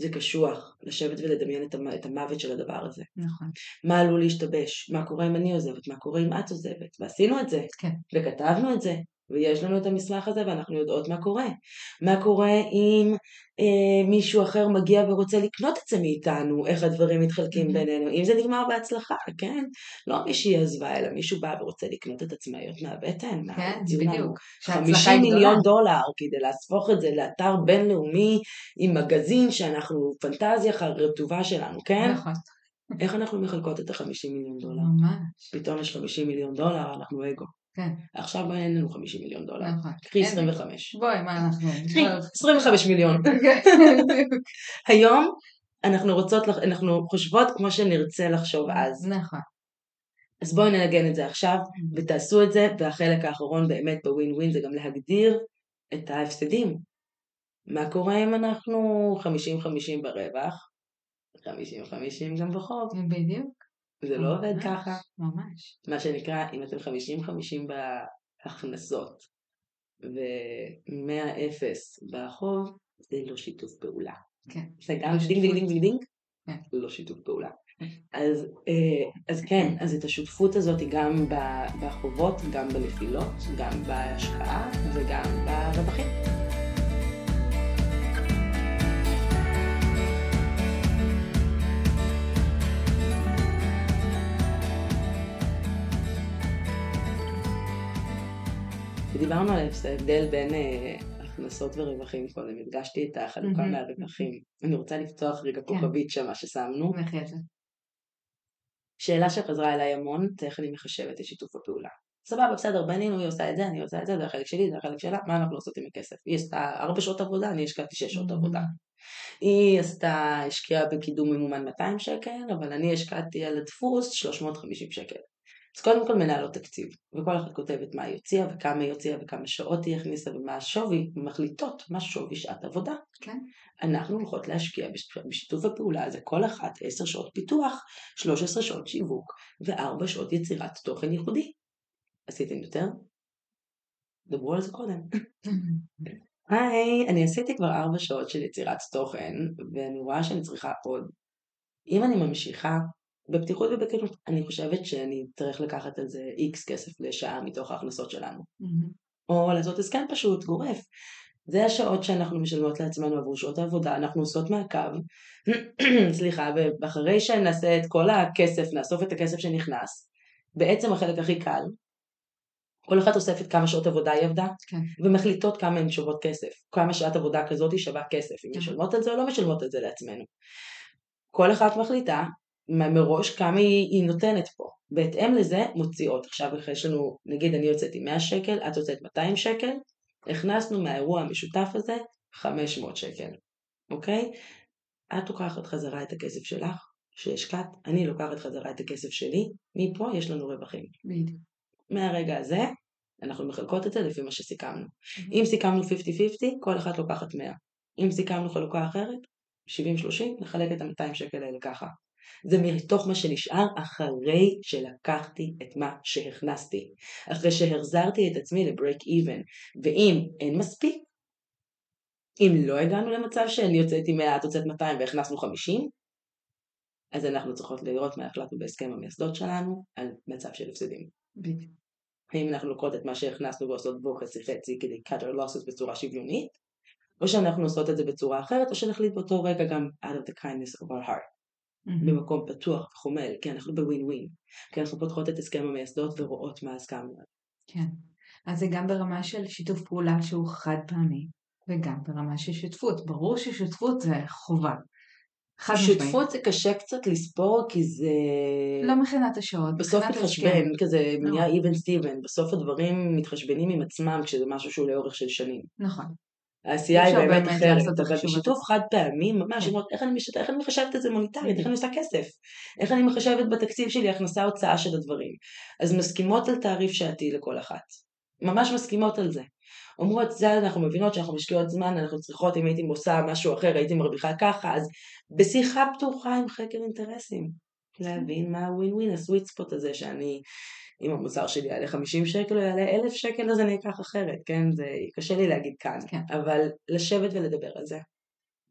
זה קשוח לשבת ולדמיין את, המ, את המוות של הדבר הזה. נכון. מה עלול להשתבש, מה קורה אם אני עוזבת, מה קורה אם את עוזבת, ועשינו את זה, כן. וכתבנו את זה, ויש לנו את המסמך הזה ואנחנו יודעות מה קורה. מה קורה אם אה, מישהו אחר מגיע ורוצה לקנות את זה מאיתנו, איך הדברים מתחלקים Mhm. בינינו, אם זה נגמר בהצלחה, כן? לא מישהי עזבה, אלא מישהו בא ורוצה לקנות את עצמאיות מהבטן. מה, כן, בדיוק. שההצלחה 50 היא גדולה. מיליון דולר כדי להפוך את זה לאתר בינלאומי עם מגזין שאנחנו, פנטזיה רטובה שלנו, כן? נכון. איך אנחנו מחלקות את ה-50 מיליון דולר? ממש. פתאום יש 50 מיליון דולר, אנחנו אגו. כן, עכשיו אין לנו 50 מיליון דולר. נכון. קחי אין- 25. בואי, מה אנחנו... קחי 25 מיליון. היום אנחנו רוצות, אנחנו חושבות כמו שנרצה לחשוב אז. נכון. אז בואי ננגן את זה עכשיו, ותעשו את זה, והחלק האחרון באמת בווין ווין זה גם להגדיר את ההפסדים. מה קורה אם אנחנו 50-50 ברווח, 50-50 גם בחוב. בדיוק. זה לא עובד ככה. ממש. מה שנקרא, אם אתם 50-50 בהכנסות ו-100-0 בחוב, זה לא שיתוף פעולה. כן. זה גם דינג דינג. דינג דינג דינג, כן. לא שיתוף פעולה. אז, אה, אז כן, אז את השותפות הזאת היא גם בחובות, גם בנפילות, גם בהשקעה וגם ברווחים. ודיברנו על ההבדל בין אה, הכנסות ורווחים קודם, הדגשתי את החלוקה. מהרווחים. אני רוצה לפתוח רגע כן. כוכבית שמה ששמנו. שאלה שחזרה אליי המון, איך אני מחשבת את שיתוף הפעולה. סבבה, בסדר, בנינו, היא עושה את זה, אני עושה את זה, זה החלק שלי, זה החלק שלה, מה אנחנו עושות עם הכסף? היא עשתה ארבע שעות עבודה, אני השקעתי שש שעות עבודה. היא עשתה, השקיעה בקידום ממומן 200 שקל, אבל אני השקעתי על הדפוס 350 שקל. אז קודם כל מנהלות תקציב, וכל אחת כותבת מה היא הוציאה, וכמה היא הוציאה, וכמה שעות היא הכניסה, ומה השווי, ומחליטות מה שווי שעת עבודה. כן. אנחנו הולכות להשקיע בש- בשיתוף הפעולה הזה, כל אחת 10 שעות פיתוח, 13 שעות שיווק, ו-4 שעות יצירת תוכן ייחודי. עשיתם יותר? דברו על זה קודם. היי, אני עשיתי כבר 4 שעות של יצירת תוכן, ואני רואה שאני צריכה עוד. אם אני ממשיכה בפתיחות ובכנות, אני חושבת שאני צריך לקחת על זה איקס כסף לשעה מתוך ההכנסות שלנו. או לעשות הסכם פשוט, גורף. זה השעות שאנחנו משלמות לעצמנו עבור שעות העבודה, אנחנו עושות מעקב, סליחה, ואחרי שנעשה את כל הכסף, נאסוף את הכסף שנכנס, בעצם החלק הכי קל, כל אחת אוספת כמה שעות עבודה היא עבדה, כן. ומחליטות כמה הן שוות כסף, כמה שעת עבודה כזאת היא שווה כסף, אם כן. משלמות על זה או לא משלמות על זה לעצמנו. כל אחת מחליטה מראש כמה היא, היא נותנת פה. בהתאם לזה מוציאות. עכשיו יש לנו, נגיד אני יוצאת עם 100 שקל, את יוצאת 200 שקל, הכנסנו מהאירוע המשותף הזה 500 שקל, אוקיי? את לוקחת חזרה את הכסף שלך, שהשקעת, אני לוקחת חזרה את הכסף שלי, מפה יש לנו רווחים. בדיוק. מהרגע הזה אנחנו מחלקות את זה לפי מה שסיכמנו. אם סיכמנו 50-50, כל אחת לוקחת 100. אם סיכמנו חלוקה אחרת, 70-30, נחלק את ה-200 שקל האלה ככה. זה מתוך מה שנשאר אחרי שלקחתי את מה שהכנסתי. אחרי שהחזרתי את עצמי ל-break even. ואם אין מספיק, אם לא הגענו למצב שאני יוצאת עם 100, את יוצאת 200 והכנסנו 50, אז אנחנו צריכות לראות מה החלטנו בהסכם המייסדות שלנו על מצב של הפסדים. בדיוק. האם אנחנו לוקחות את מה שהכנסנו ועושות בו חצי חצי כדי cut our losses בצורה שוויונית, או שאנחנו עושות את זה בצורה אחרת, או שנחליט באותו רגע גם out of the kindness of our heart. במקום פתוח וחומל, כי אנחנו בווין ווין, כי אנחנו פותחות את הסכם המייסדות ורואות מה הסכמנו. כן. אז זה גם ברמה של שיתוף פעולה שהוא חד פעמי, וגם ברמה של שותפות. ברור ששותפות זה חובה. חד משמעית. שותפות זה קשה קצת לספור, כי זה... לא מבחינת השעות. בסוף מתחשבן. כזה לא. נהיה even steven, בסוף הדברים מתחשבנים עם עצמם כשזה משהו שהוא לאורך של שנים. נכון. העשייה היא באמת אחרת, אבל בשיתוף חד פעמי ממש, כן. אומרות איך אני משת- איך אני מחשבת את זה מוניטרית, איך. אני עושה כסף, איך אני מחשבת בתקציב שלי הכנסה הוצאה של הדברים. אז מסכימות על תעריף שעתי לכל אחת. ממש מסכימות על זה. אומרות, זה אנחנו מבינות שאנחנו משקיעות זמן, אנחנו צריכות, אם הייתי עושה משהו אחר, הייתי מרוויחה ככה, אז בשיחה פתוחה עם חקר אינטרסים. להבין מה הווין ווין, הסוויט ספוט הזה שאני, אם המוצר שלי יעלה 50 שקל או יעלה 1,000 שקל, אז אני אקח אחרת, כן? זה קשה לי להגיד כאן. כן. אבל לשבת ולדבר על זה.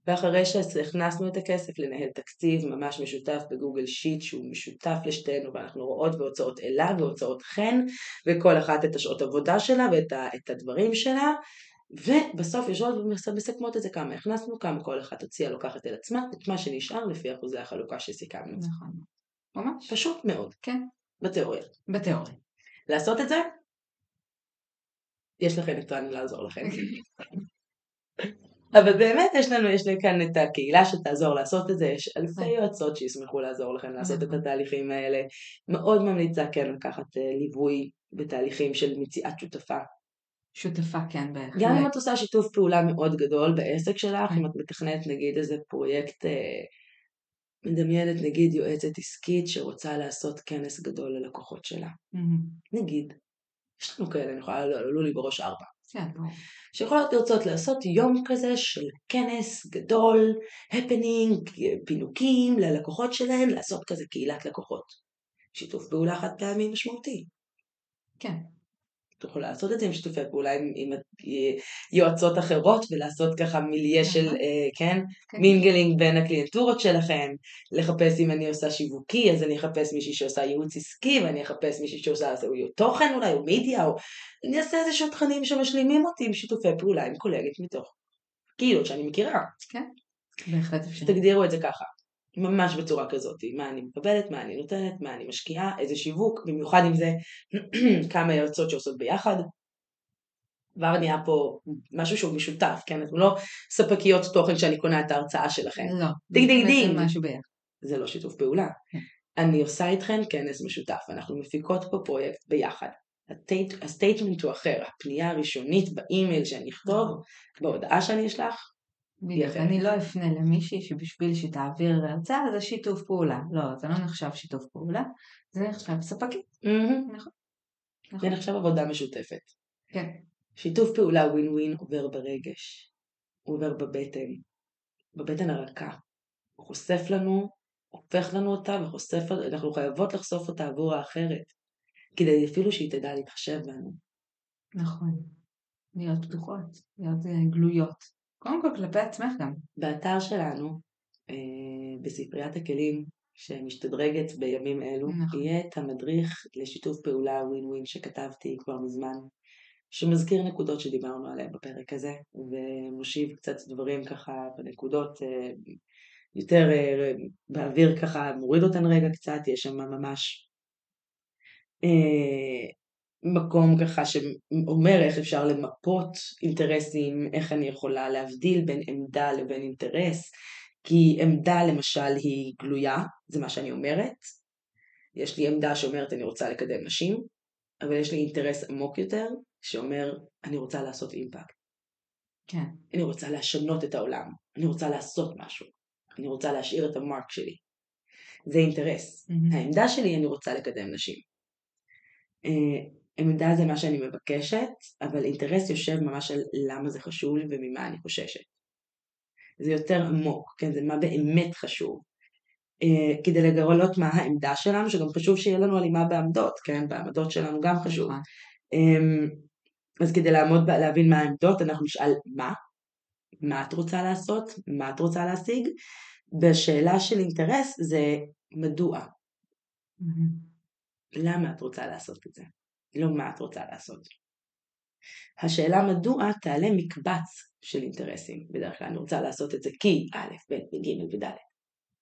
ואחרי שהכנסנו את הכסף לנהל תקציב ממש משותף בגוגל שיט שהוא משותף לשתינו ואנחנו רואות בהוצאות אלה והוצאות חן וכל אחת את השעות עבודה שלה ואת ה, את הדברים שלה ובסוף יושבות ומסכמות את זה כמה הכנסנו, כמה כל אחת הוציאה לוקחת אל עצמה את מה שנשאר לפי אחוזי החלוקה שסיכמנו. נכון. ממש. פשוט מאוד, כן. בתיאוריה. בתיאוריה. לעשות את זה? יש לכם רני לעזור לכם. אבל באמת יש לנו, יש לי כאן את הקהילה שתעזור לעשות את זה, יש אלפי יועצות שישמחו לעזור לכם לעשות את נכון. התהליכים האלה. מאוד ממליצה כן לקחת אה, ליווי בתהליכים של מציאת שותפה. שותפה, כן, בהחלט. גם אם את עושה שיתוף פעולה מאוד גדול בעסק שלך, כן. אם את מתכננת נגיד איזה פרויקט, אה, מדמיינת נגיד יועצת עסקית שרוצה לעשות כנס גדול ללקוחות שלה. מהמם. נגיד, יש לנו כאלה, אני יכולה, עלו לי בראש ארבע. כן, ברור. שיכולות לרצות לעשות יום כזה של כנס גדול, הפנינג, פינוקים ללקוחות שלהן, לעשות כזה קהילת לקוחות. שיתוף פעולה חד פעמי משמעותי. כן. יכולה לעשות את זה עם שיתופי פעולה עם, עם יועצות אחרות ולעשות ככה מיליה של. אה, כן, כן. mingling בין הקליינטורות שלכם, לחפש אם אני עושה שיווקי, אז אני אחפש מישהי שעושה ייעוץ עסקי, ואני אחפש מישהי שעושה או תוכן אולי, או מידיה, או אני אעשה איזה שעות תכנים שמשלימים אותי עם שיתופי פעולה עם קולגת מתוך קהילות שאני מכירה. בהחלט אפשר. תגדירו את זה ככה, ממש בצורה כזאת, מה אני מקבלת, מה אני נותנת, מה אני משקיעה, איזה שיווק, במיוחד אם זה כמה יועצות שעושות ביחד. כבר נהיה פה משהו שהוא משותף, כן? אנחנו לא ספקיות תוכן שאני קונה את ההרצאה שלכם. לא. דיג, דיג, דיג. זה משהו ביחד. זה לא שיתוף פעולה. כן. אני עושה איתכן כנס משותף, אנחנו מפיקות פה פרויקט ביחד. ה statement הוא אחר, הפנייה הראשונית באימייל שאני אכתוב, בהודעה שאני אשלח, בדיוק. אני לא אפנה למישהי שבשביל שתעביר הרצאה זה שיתוף פעולה. לא, זה לא נחשב שיתוף פעולה, זה נחשב ספקית. מהמם. נכון. זה נחשב עבודה משותפת. כן. שיתוף פעולה ווין ווין עובר ברגש, הוא עובר בבטן, בבטן הרכה. הוא חושף לנו, הופך לנו אותה וחושף, אנחנו חייבות לחשוף אותה עבור האחרת, כדי אפילו שהיא תדע להתחשב בנו. נכון. להיות פתוחות, להיות אה, גלויות. קודם כל כלפי עצמך גם. באתר שלנו, אה, בספריית הכלים, שמשתדרגת בימים אלו, נכון. יהיה את המדריך לשיתוף פעולה ווין ווין שכתבתי כבר מזמן, שמזכיר נקודות שדיברנו עליהן בפרק הזה, ומושיב קצת דברים ככה בנקודות אה, יותר אה, באוויר ככה, מוריד אותן רגע קצת, יש שם ממש מקום ככה שאומר איך אפשר למפות אינטרסים, איך אני יכולה להבדיל בין עמדה לבין אינטרס, כי עמדה למשל היא גלויה, זה מה שאני אומרת. יש לי עמדה שאומרת אני רוצה לקדם נשים, אבל יש לי אינטרס עמוק יותר שאומר אני רוצה לעשות אימפקט. כן. אני רוצה לשנות את העולם, אני רוצה לעשות משהו, אני רוצה להשאיר את המרק שלי. זה אינטרס. Mm-hmm. העמדה שלי אני רוצה לקדם נשים. אה, עמדה זה מה שאני מבקשת, אבל אינטרס יושב ממש על למה זה חשוב לי וממה אני חוששת. זה יותר עמוק, כן, זה מה באמת חשוב. Uh, כדי לגלות מה העמדה שלנו, שגם חשוב שיהיה לנו הלימה בעמדות, כן, בעמדות שלנו גם חשוב. Um, אז כדי לעמוד, להבין מה העמדות, אנחנו נשאל מה, מה את רוצה לעשות, מה את רוצה להשיג. בשאלה של אינטרס זה מדוע. Mm-hmm. למה את רוצה לעשות את זה? לא מה את רוצה לעשות. השאלה מדוע תעלה מקבץ של אינטרסים. בדרך כלל אני רוצה לעשות את זה כי א', ב', ג' וד'.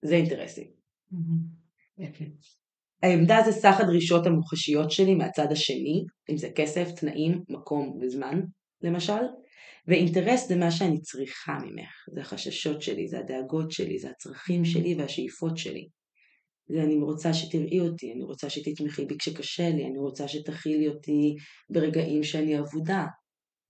זה אינטרסים. העמדה זה סך הדרישות המוחשיות שלי מהצד השני, אם זה כסף, תנאים, מקום וזמן, למשל, ואינטרס זה מה שאני צריכה ממך, זה החששות שלי, זה הדאגות שלי, זה הצרכים שלי והשאיפות שלי. ואני רוצה שתראי אותי, אני רוצה שתתמכי בי כשקשה לי, אני רוצה שתכילי אותי ברגעים שאני אבודה.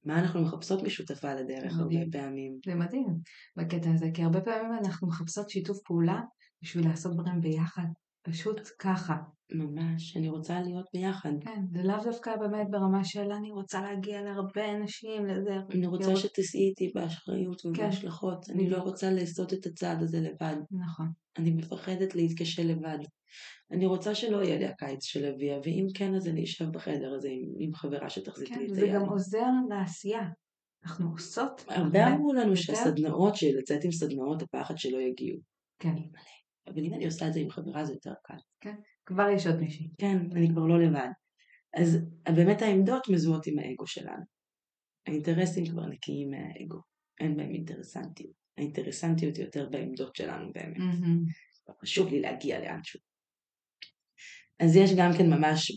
מה אנחנו מחפשות משותפה לדרך הרבה פעמים. זה מדהים בקטע הזה, כי הרבה פעמים אנחנו מחפשות שיתוף פעולה בשביל לעשות דברים ביחד, פשוט ככה. ממש, אני רוצה להיות ביחד. כן, זה לאו דווקא באמת ברמה של אני רוצה להגיע להרבה אנשים, לזה. אני רוצה לראות... שתיסעי איתי באחריות כן. ובהשלכות. כן. אני לא רוצה לעשות את הצעד הזה לבד. נכון. אני מפחדת להתקשר לבד. אני רוצה שלא יהיה לי הקיץ של אביה, ואם כן אז אני אשב בחדר הזה עם, עם חברה שתחזיק כן, לי את היד. זה גם עוזר לעשייה. אנחנו עושות. הרבה אמרו לנו שהסדנאות, שלצאת עם סדנאות, הפחד שלא יגיעו. כן. אבל אם אני עושה את זה עם חברה זה יותר קל. כן, כבר יש עוד מישהי. כן, אני כבר לא לבד. אז באמת העמדות מזוהות עם האגו שלנו. האינטרסים כבר נקיים מהאגו, אין בהם אינטרסנטיות. האינטרסנטיות יותר בעמדות שלנו באמת. Mm-hmm. חשוב לי להגיע לאנשהו. אז יש גם כן ממש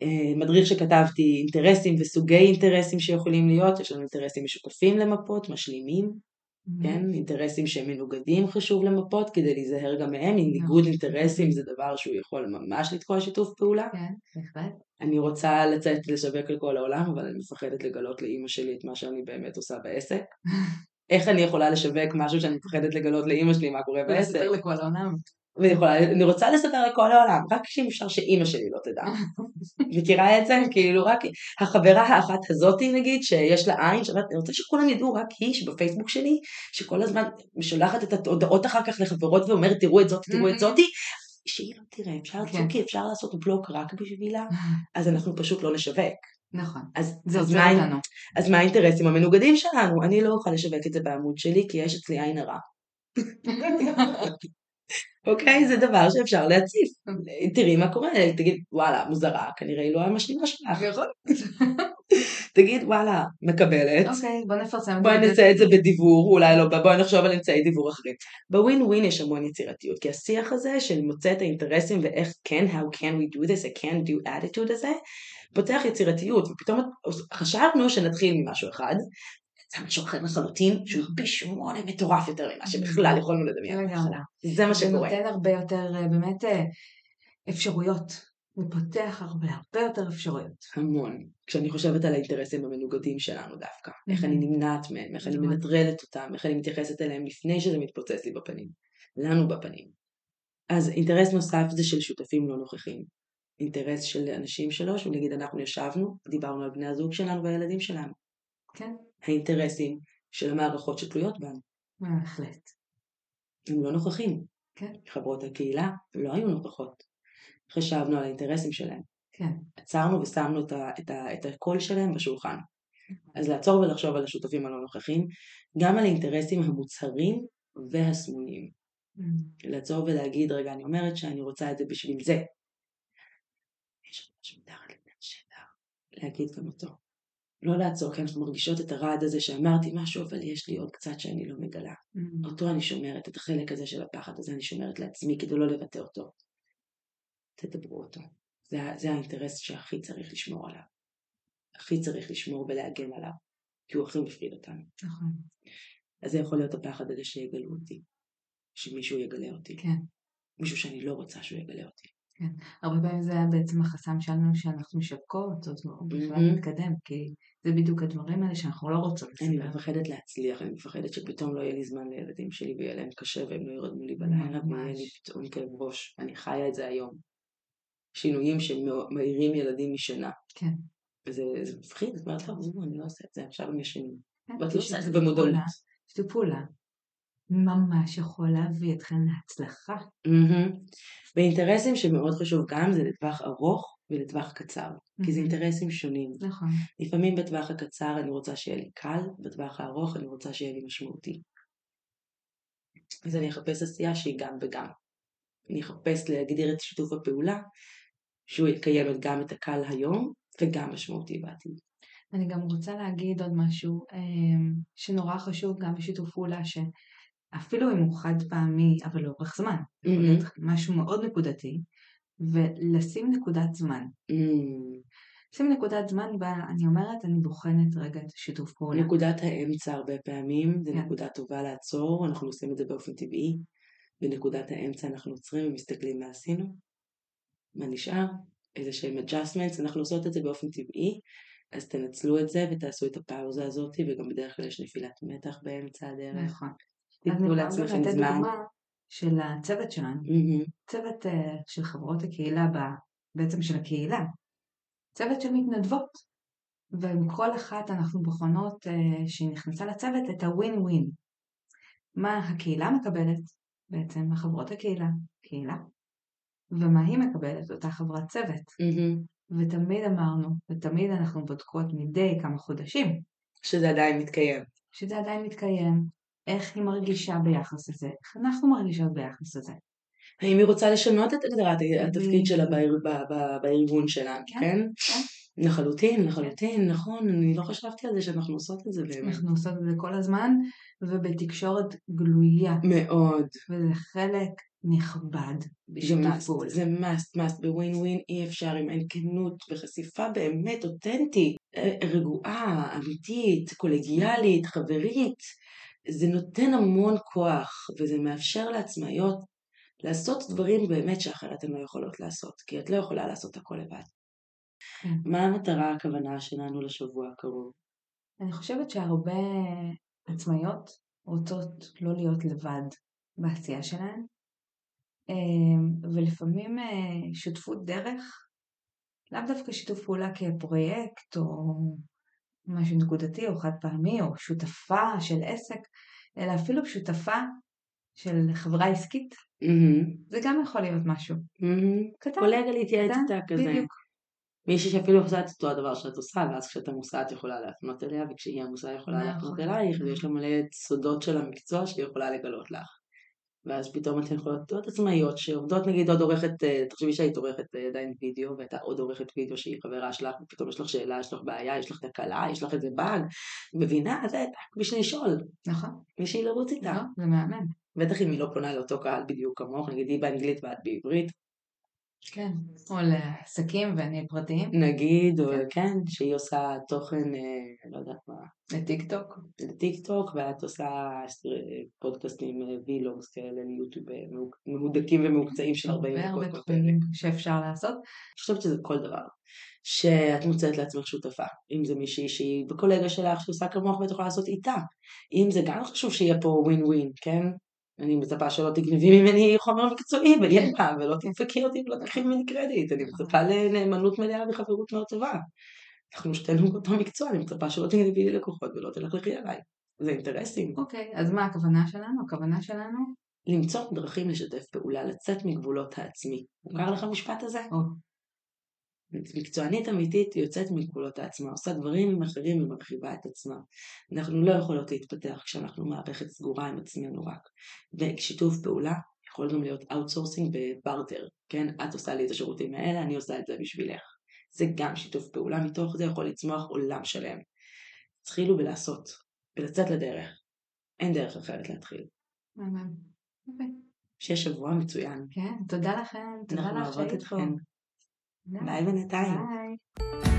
במדריך אה, שכתבתי אינטרסים וסוגי אינטרסים שיכולים להיות, יש לנו אינטרסים משותפים למפות, משלימים. כן, אינטרסים שהם מנוגדים חשוב למפות כדי להיזהר גם מהם, אם ניגוד נכון. אינטרסים זה דבר שהוא יכול ממש לתקוע שיתוף פעולה. כן, בהחלט. אני רוצה לצאת לשווק לכל העולם, אבל אני מפחדת לגלות לאימא שלי את מה שאני באמת עושה בעסק. איך אני יכולה לשווק משהו שאני מפחדת לגלות לאימא שלי מה קורה בעסק? ולספר לכל העולם. ואני רוצה לספר לכל העולם, רק שאם אפשר שאימא שלי לא תדע. מכירה את זה? כאילו רק החברה האחת הזאתי נגיד, שיש לה עין, שאני רוצה שכולם ידעו רק היא שבפייסבוק שלי, שכל הזמן שולחת את ההודעות אחר כך לחברות ואומרת תראו את זאתי, תראו את זאתי, שהיא לא תראה, אפשר, כן. צוקי, אפשר לעשות בלוק רק בשבילה, אז אנחנו פשוט לא נשווק. נכון, אז, זה עוזר לנו. אז מה האינטרסים המנוגדים שלנו? אני לא אוכל לשווק את זה בעמוד שלי, כי יש אצלי עין הרע. אוקיי? זה דבר שאפשר להציף. תראי מה קורה, תגיד, וואלה, מוזרה, כנראה היא לא המשלימה שלך. נכון. תגיד, וואלה, מקבלת. אוקיי, בוא נפרסם. בואי נעשה את זה בדיבור, אולי לא, בואי נחשוב על אמצעי דיבור אחרים. בווין ווין יש המון יצירתיות, כי השיח הזה של מוצא את האינטרסים ואיך כן, how can we do this, I can do attitude הזה, פותח יצירתיות, ופתאום חשבנו שנתחיל ממשהו אחד, זה משהו אחר לחלוטין, שהוא פי שמונה מטורף יותר ממה שבכלל יכולנו לדמיין. זה מה שקורה. זה נותן הרבה יותר אה, באמת אה, אפשרויות. הוא פותח הרבה הרבה יותר אפשרויות. המון. כשאני חושבת על האינטרסים המנוגדים שלנו דווקא, איך אני נמנעת מהם, איך אני מנטרלת אותם, איך אני מתייחסת אליהם לפני שזה מתפוצץ לי בפנים, לנו בפנים. אז אינטרס נוסף זה של שותפים לא נוכחים. אינטרס של אנשים שלו, שהוא נגיד אנחנו ישבנו, דיברנו על בני הזוג שלנו והילדים שלנו. כן. האינטרסים של המערכות שתלויות בנו. בהחלט. הם לא נוכחים. כן. חברות הקהילה לא היו נוכחות. חשבנו על האינטרסים שלהם. כן. עצרנו ושמנו את, ה, את, ה, את הקול שלהם בשולחן. אז לעצור ולחשוב על השותפים הלא נוכחים, גם על האינטרסים המוצהרים והסמויים. Mm. לעצור ולהגיד, רגע, אני אומרת שאני רוצה את זה בשביל זה. יש משהו מתחת לפני השטח, להגיד גם אותו. לא לעצור, כי אנחנו מרגישות את הרעד הזה שאמרתי משהו, אבל יש לי עוד קצת שאני לא מגלה. Mm. אותו אני שומרת, את החלק הזה של הפחד הזה אני שומרת לעצמי כדי לא לבטא אותו. תדברו אותו. זה, זה האינטרס שהכי צריך לשמור עליו. הכי צריך לשמור ולהגן עליו, כי הוא הכי מפחיד אותנו. נכון. אז זה יכול להיות הפחד הזה שיגלו אותי. שמישהו יגלה אותי. כן. מישהו שאני לא רוצה שהוא יגלה אותי. הרבה פעמים זה היה בעצם החסם שלנו שאנחנו משווקות, או בכלל מהמם. להתקדם, כי זה בדיוק הדברים האלה שאנחנו לא רוצות אני לספר. מפחדת להצליח, אני מפחדת שפתאום לא יהיה לי זמן לילדים שלי ויהיה להם קשה והם לא ירדמו לי בלילה ויהיה לי ממש. פתאום כאב ראש. אני חיה את זה היום. שינויים שמעירים ילדים משינה. כן. וזה זה מפחיד, את אומרת, עזבו, אני לא עושה את זה, עכשיו הם ישנים. כן, ואת לא עושה את זה במודעות. שיתוף פעולה ממש יכול להביא אתכם להצלחה. מהמם. ואינטרסים שמאוד חשוב גם זה לטווח ארוך ולטווח קצר. כי זה. אינטרסים שונים. נכון. לפעמים בטווח הקצר אני רוצה שיהיה לי קל, בטווח הארוך אני רוצה שיהיה לי משמעותי. אז אני אחפש עשייה שהיא גם וגם. אני אחפש להגדיר את שיתוף הפעולה, שהוא יקיים גם את הקל היום וגם משמעותי בעתיד. אני גם רוצה להגיד עוד משהו אמ, שנורא חשוב גם בשיתוף פעולה, שאפילו אם הוא חד פעמי, אבל לאורך זמן, להיות משהו מאוד נקודתי, ולשים נקודת זמן. Mm, שים נקודת זמן בה אני אומרת, אני בוחנת רגע את השיתוף פעולה. נקודת האמצע הרבה פעמים זה כן. נקודה טובה לעצור, אנחנו עושים את זה באופן טבעי. בנקודת האמצע אנחנו עוצרים ומסתכלים מה עשינו, מה נשאר, איזה שהם adjustments, אנחנו עושות את זה באופן טבעי, אז תנצלו את זה ותעשו את הפאוזה הזאת, וגם בדרך כלל יש נפילת מתח באמצע הדרך. נכון. תיתנו לעצמכם זמן. דוגמה של הצוות שלנו, מהמם. צוות אה, של חברות הקהילה, ב- בעצם של הקהילה, צוות של מתנדבות, ועם כל אחת אנחנו בוחנות אה, שהיא נכנסה לצוות את הווין ווין. מה הקהילה מקבלת, בעצם החברות הקהילה, קהילה, ומה היא מקבלת, אותה חברת צוות. מהמם. ותמיד אמרנו, ותמיד אנחנו בודקות מדי כמה חודשים, שזה עדיין מתקיים. שזה עדיין מתקיים, איך היא מרגישה ביחס לזה, איך אנחנו מרגישות ביחס לזה. האם היא רוצה לשנות את הגדרת התפקיד שלה ב- ב- בארגון שלנו, כן, כן? כן. לחלוטין, לחלוטין, נכון, אני לא חשבתי על זה שאנחנו עושות את זה באמת. אנחנו עושות את זה כל הזמן, ובתקשורת גלויה, מאוד. וזה חלק נכבד must, פעולה. זה must, must, בווין ווין אי אפשר אם אין כנות וחשיפה באמת אותנטית, אה, רגועה, אמיתית, קולגיאלית, חברית. זה נותן המון כוח וזה מאפשר לעצמאיות לעשות דברים באמת שאחרת הן לא יכולות לעשות, כי את לא יכולה לעשות הכל לבד. כן. מה המטרה, הכוונה שלנו לשבוע הקרוב? אני חושבת שהרבה עצמאיות רוצות לא להיות לבד בעשייה שלהן, אה, ולפעמים אה, שותפות דרך, לאו דווקא שיתוף פעולה כפרויקט או משהו נקודתי או חד פעמי או שותפה של עסק, אלא אפילו שותפה של חברה עסקית, מהמם, זה גם יכול להיות משהו מהמם. קטן. קולגה להתייעץ איתה כזה. בדיוק. מישהי שאפילו עושה את אותו הדבר שאת עושה, ואז כשאת עמוסה את יכולה להפנות אליה, וכשהיא עמוסה יכולה נכון. להפנות אלייך, ויש לה מלא סודות של המקצוע שהיא יכולה לגלות לך. ואז פתאום אתן יכולות להיות עצמאיות שעובדות נגיד עוד עורכת, אה, תחשבי שהיית עורכת אה, עדיין וידאו, והייתה עוד עורכת וידאו שהיא חברה שלך, ופתאום יש לך שאלה, יש לך בעיה, יש לך תקלה, יש לך איזה באג, מבינה? זה רק בשביל לשאול, נכון, מישהי לרוץ איתה. לא, זה מהמם. בטח אם היא לא פונה לאותו קהל בדיוק כמוך, נגיד היא באנגלית ואת בעברית, כן, או לעסקים וניהול פרטיים, נגיד, או כן. כן, שהיא עושה תוכן, אה, לא יודעת מה, לטיק טוק. לטיק טוק, ואת עושה פודקאסטים, אה, וילוגס כאלה ליוטיוב אה, מהודקים ומהוקצעים של 40 הרבה דקות הרבה בפרק. תחומים שאפשר לעשות. אני חושבת שזה כל דבר. שאת מוצאת לעצמך שותפה. אם זה מישהי שהיא בקולגה שלך שעושה כמוך ואת יכולה לעשות איתה. אם זה גם חשוב שיהיה פה ווין ווין, כן? אני מצפה שלא תגנבי ממני חומר מקצועי וידע, ולא תדפקי אותי ולא תקחי ממני קרדיט. אני מצפה לנאמנות מלאה וחברות מאוד טובה. אנחנו שתינו באותו מקצוע, אני מצפה שלא תגנבי לי לקוחות ולא תלכלכי עליי. זה אינטרסים. אוקיי, אז מה הכוונה שלנו? הכוונה שלנו, למצוא דרכים לשתף פעולה, לצאת מגבולות העצמי. מוכר לך המשפט הזה? מקצוענית אמיתית היא יוצאת מגבולות העצמה, עושה דברים אחרים ומרחיבה את עצמה. אנחנו לא יכולות להתפתח כשאנחנו מערכת סגורה עם עצמנו רק. ושיתוף פעולה יכול גם להיות outsourcing בברטר, כן? את עושה לי את השירותים האלה, אני עושה את זה בשבילך. זה גם שיתוף פעולה, מתוך זה יכול לצמוח עולם שלם. תתחילו בלעשות, ולצאת לדרך. אין דרך אחרת להתחיל. אוקיי. שיהיה שבוע מצוין. כן, תודה לכם, תודה לך שהיית Blijven in tayo. Bye.